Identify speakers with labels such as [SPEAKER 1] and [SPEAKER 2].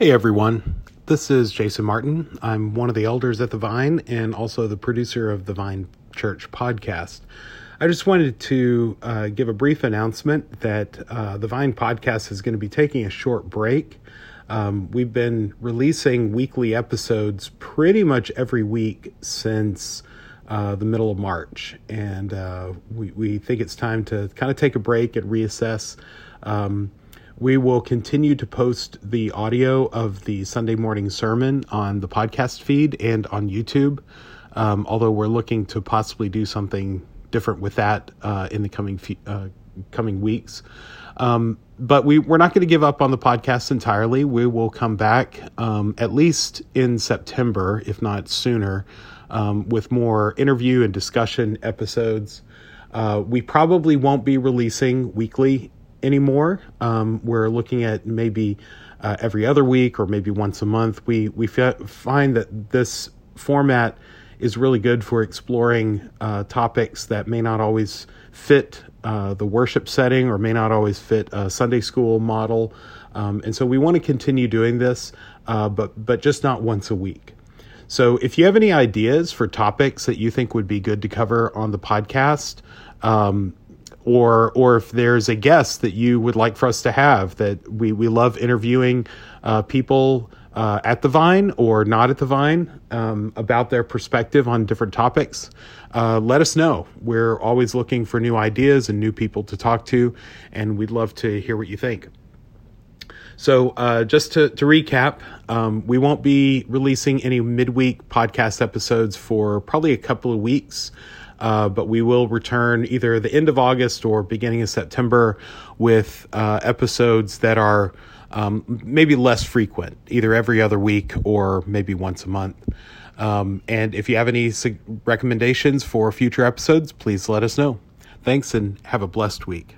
[SPEAKER 1] Hey everyone, this is Jason Martin. I'm one of the elders at the Vine and also the producer of the Vine Church podcast. I just wanted to uh, give a brief announcement that uh, the Vine podcast is going to be taking a short break. Um, we've been releasing weekly episodes pretty much every week since uh, the middle of March, and uh, we, we think it's time to kind of take a break and reassess. Um, we will continue to post the audio of the Sunday morning sermon on the podcast feed and on YouTube. Um, although we're looking to possibly do something different with that uh, in the coming fe- uh, coming weeks. Um, but we, we're not going to give up on the podcast entirely. We will come back um, at least in September, if not sooner, um, with more interview and discussion episodes. Uh, we probably won't be releasing weekly anymore. Um, we're looking at maybe uh, every other week or maybe once a month. We we f- find that this format is really good for exploring uh, topics that may not always fit uh, the worship setting or may not always fit a Sunday school model. Um, and so we want to continue doing this, uh, but but just not once a week. So if you have any ideas for topics that you think would be good to cover on the podcast, um, or or if there's a guest that you would like for us to have that we we love interviewing uh, people uh, at the Vine or not at the Vine um, about their perspective on different topics. Uh, let us know. We're always looking for new ideas and new people to talk to, and we'd love to hear what you think. So, uh, just to, to recap, um, we won't be releasing any midweek podcast episodes for probably a couple of weeks. Uh, but we will return either the end of August or beginning of September with uh, episodes that are um, maybe less frequent, either every other week or maybe once a month. Um, and if you have any recommendations for future episodes, please let us know. Thanks and have a blessed week.